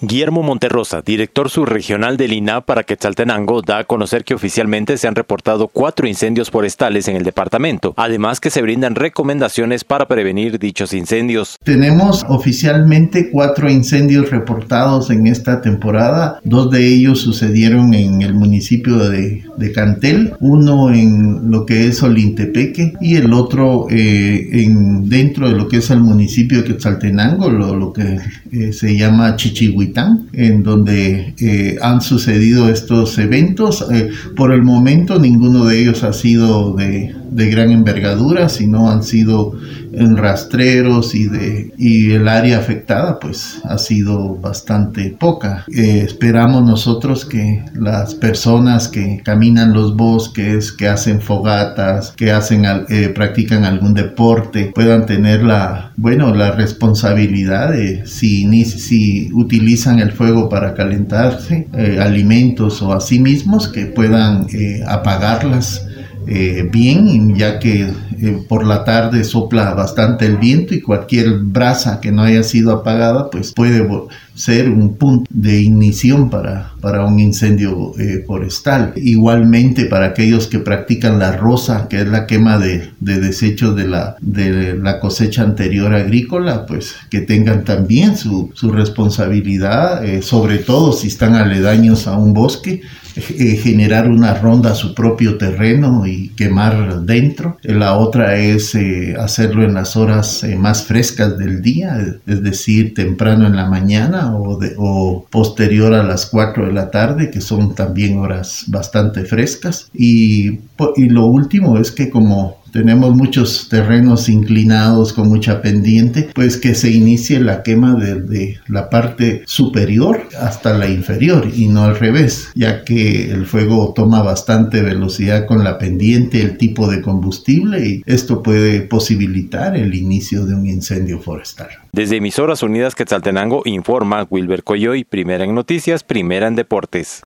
Guillermo Monterrosa, director subregional del INAP para Quetzaltenango, da a conocer que oficialmente se han reportado cuatro incendios forestales en el departamento, además que se brindan recomendaciones para prevenir dichos incendios. Tenemos oficialmente cuatro incendios reportados en esta temporada, dos de ellos sucedieron en el municipio de, Cantel, uno en lo que es Olintepeque y el otro eh, en, dentro de lo que es el municipio de Quetzaltenango, lo, que eh, se llama En donde eh, han sucedido estos eventos. Eh, por el momento ninguno de ellos ha sido de, de gran envergadura, sino han sido en rastreros y, de, y el área afectada pues ha sido bastante poca. Eh, esperamos nosotros que las personas que caminan los bosques, que hacen fogatas, que hacen, eh, practican algún deporte, puedan tener la, bueno, la responsabilidad de si, si utilizan el fuego para calentarse, eh, alimentos o a sí mismos, que puedan apagarlas eh, bien, ya que eh, por la tarde sopla bastante el viento y cualquier brasa que no haya sido apagada, pues puede ser un punto de ignición para, para un incendio eh, forestal. Igualmente para aquellos que practican la rosa, que es la quema de, desechos de la, de la cosecha anterior agrícola, pues que tengan también su, su responsabilidad, sobre todo si están aledaños a un bosque, generar una ronda a su propio terreno y quemar dentro. La otra es eh, hacerlo en las horas eh, más frescas del día, es decir, temprano en la mañana o, o posterior a las 4 de la tarde, que son también horas bastante frescas. Y, y lo último es que como tenemos muchos terrenos inclinados con mucha pendiente, pues que se inicie la quema desde la parte superior hasta la inferior y no al revés, ya que el fuego toma bastante velocidad con la pendiente, el tipo de combustible y esto puede posibilitar el inicio de un incendio forestal. Desde Emisoras Unidas Quetzaltenango informa Wilber Coyoy, primera en noticias, primera en deportes.